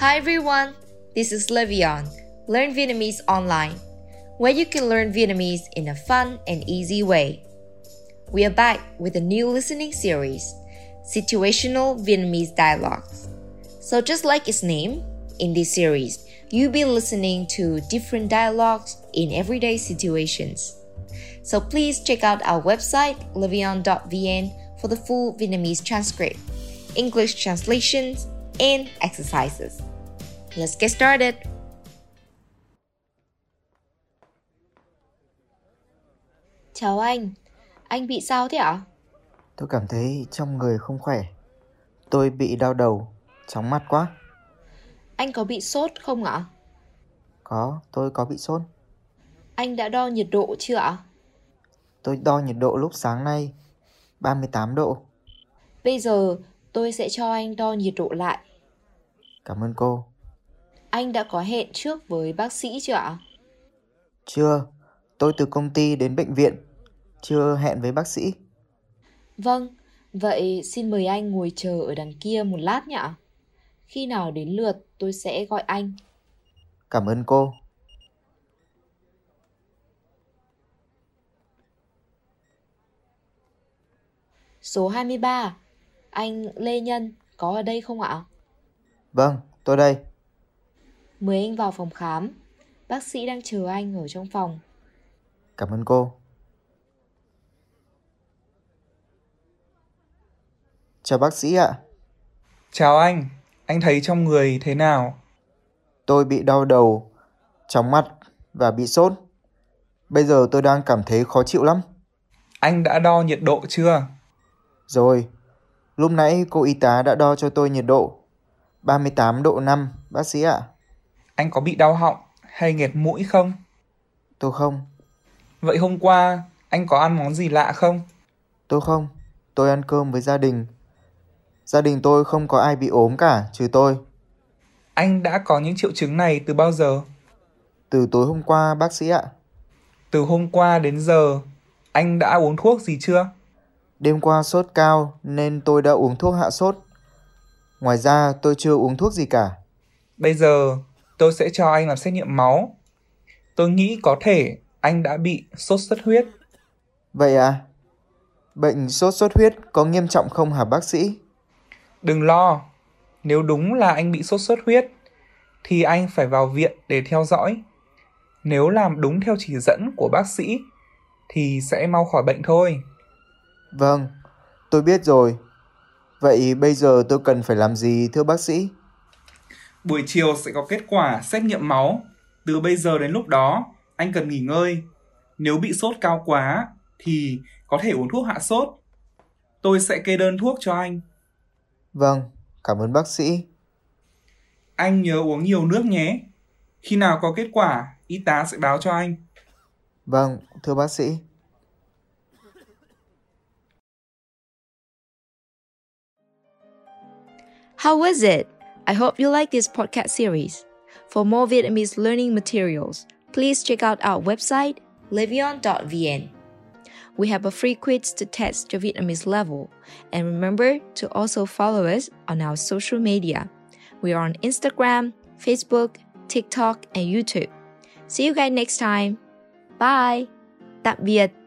Hi everyone, this is Levion. Learn Vietnamese online, where you can learn Vietnamese in a fun and easy way. We are back with a new listening series, Situational Vietnamese Dialogues. So, just like its name, in this series, you'll be listening to different dialogues in everyday situations. So, please check out our website, levion.vn, for the full Vietnamese transcript, English translations, and exercises. Let's get started. Chào anh, anh bị sao thế ạ? Tôi cảm thấy trong người không khỏe. Tôi bị đau đầu, chóng mặt quá. Anh có bị sốt không ạ? Có, tôi có bị sốt. Anh đã đo nhiệt độ chưa ạ? Tôi đo nhiệt độ lúc sáng nay, 38 độ. Bây giờ tôi sẽ cho anh đo nhiệt độ lại. Cảm ơn cô. Anh đã có hẹn trước với bác sĩ chưa ạ? Chưa, tôi từ công ty đến bệnh viện, chưa hẹn với bác sĩ. Vâng, vậy xin mời anh ngồi chờ ở đằng kia một lát nhé ạ. Khi nào đến lượt tôi sẽ gọi anh. Cảm ơn cô. Số 23, anh Lê Nhân có ở đây không ạ? Vâng, tôi đây. Mời anh vào phòng khám. Bác sĩ đang chờ anh ở trong phòng. Cảm ơn cô. Chào bác sĩ ạ. Chào anh, anh thấy trong người thế nào? Tôi bị đau đầu, chóng mặt và bị sốt. Bây giờ tôi đang cảm thấy khó chịu lắm. Anh đã đo nhiệt độ chưa? Rồi, lúc nãy cô y tá đã đo cho tôi nhiệt độ. 38 độ 5, bác sĩ ạ. Anh có bị đau họng hay nghẹt mũi không? Tôi không, Vậy hôm qua anh có ăn món gì lạ không? tôi không. Tôi ăn cơm với gia đình. Gia đình tôi không có ai bị ốm cả, trừ tôi. Anh đã có những triệu chứng này từ bao giờ? Từ tối hôm qua, bác sĩ ạ. Từ hôm qua đến giờ, anh đã uống thuốc gì chưa? Đêm qua sốt cao nên tôi đã uống thuốc hạ sốt. Ngoài ra tôi chưa uống thuốc gì cả. Bây giờ tôi sẽ cho anh làm xét nghiệm máu. Tôi nghĩ có thể anh đã bị sốt xuất huyết. Vậy à? Bệnh sốt xuất huyết có nghiêm trọng không hả bác sĩ? Đừng lo, nếu đúng là anh bị sốt xuất huyết thì anh phải vào viện để theo dõi. Nếu làm đúng theo chỉ dẫn của bác sĩ thì sẽ mau khỏi bệnh thôi. Vâng, tôi biết rồi. Vậy bây giờ tôi cần phải làm gì thưa bác sĩ? Buổi chiều sẽ có kết quả xét nghiệm máu. Từ bây giờ đến lúc đó, anh cần nghỉ ngơi. Nếu bị sốt cao quá thì có thể uống thuốc hạ sốt. Tôi sẽ kê đơn thuốc cho anh. Vâng, cảm ơn bác sĩ. Anh nhớ uống nhiều nước nhé. Khi nào có kết quả, y tá sẽ báo cho anh. Vâng, thưa bác sĩ. How was it? I hope you like this podcast series. For more Vietnamese learning materials, please check out our website, levion.vn. We have a free quiz to test your Vietnamese level. And remember to also follow us on our social media. We are on Instagram, Facebook, TikTok, and YouTube. See you guys next time. Bye. Tạm biệt.